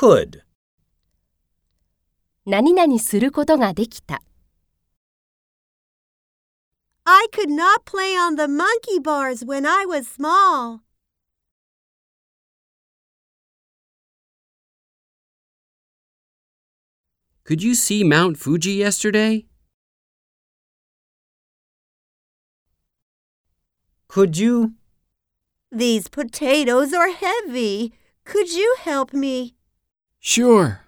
could. 何々することができた。 I could not play on the monkey bars when I was small. Could you see Mount Fuji yesterday? Could you? These potatoes are heavy. Could you help me? Sure.